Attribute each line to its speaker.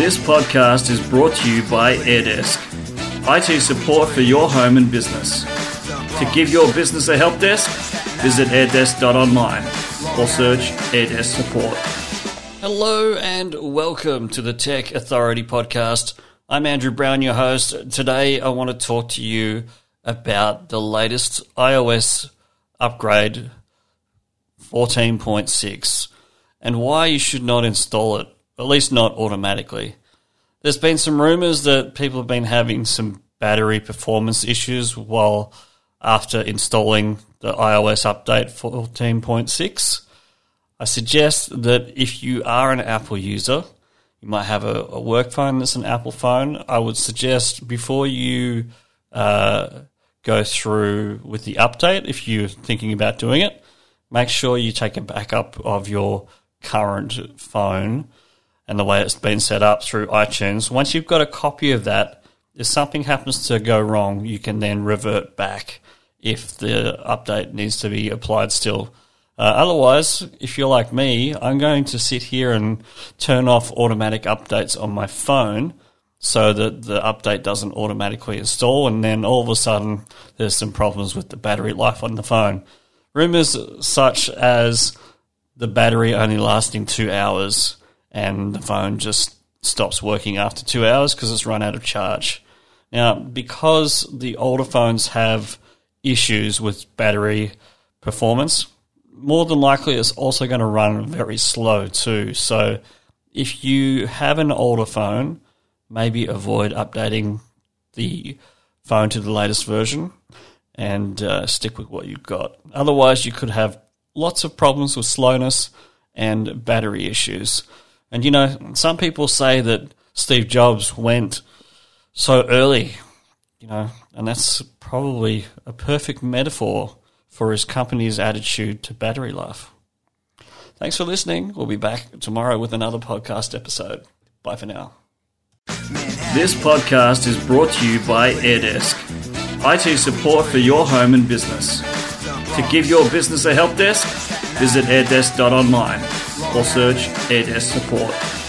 Speaker 1: This podcast is brought to you by AirDesk, IT support for your home and business. To give your business a help desk, visit airdesk.online or search AirDesk support.
Speaker 2: Hello and welcome to the Tech Authority podcast. I'm Andrew Brown, your host. Today I want to talk to you about the latest iOS upgrade 14.6 and why you should not install it, at least not automatically. There's been some rumors that people have been having some battery performance issues while after installing the iOS update 14.6. I suggest that if you are an Apple user, you might have a, a work phone that's an Apple phone. I would suggest before you uh, go through with the update, if you're thinking about doing it, make sure you take a backup of your current phone and the way it's been set up through iTunes. Once you've got a copy of that, if something happens to go wrong, you can then revert back if the update needs to be applied still. Uh, otherwise, if you're like me, I'm going to sit here and turn off automatic updates on my phone so that the update doesn't automatically install, and then all of a sudden there's some problems with the battery life on the phone. Rumors such as the battery only lasting two hours and the phone just stops working after two hours because it's run out of charge. Now, because the older phones have issues with battery performance, more than likely it's also going to run very slow too. So, if you have an older phone, maybe avoid updating the phone to the latest version and uh, stick with what you've got. Otherwise, you could have lots of problems with slowness and battery issues. And you know, some people say that Steve Jobs went so early, you know, and that's probably a perfect metaphor for his company's attitude to battery life. Thanks for listening. We'll be back tomorrow with another podcast episode. Bye for now.
Speaker 1: This podcast is brought to you by AirDesk, IT support for your home and business. To give your business a help desk, visit airdesk.online or search AirDesk support.